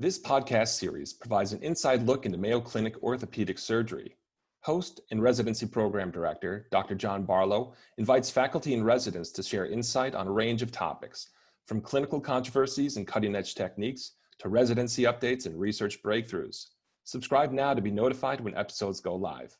This podcast series provides an inside look into Mayo Clinic orthopedic surgery. Host and residency program director, Dr. John Barlow, invites faculty and residents to share insight on a range of topics, from clinical controversies and cutting edge techniques to residency updates and research breakthroughs. Subscribe now to be notified when episodes go live.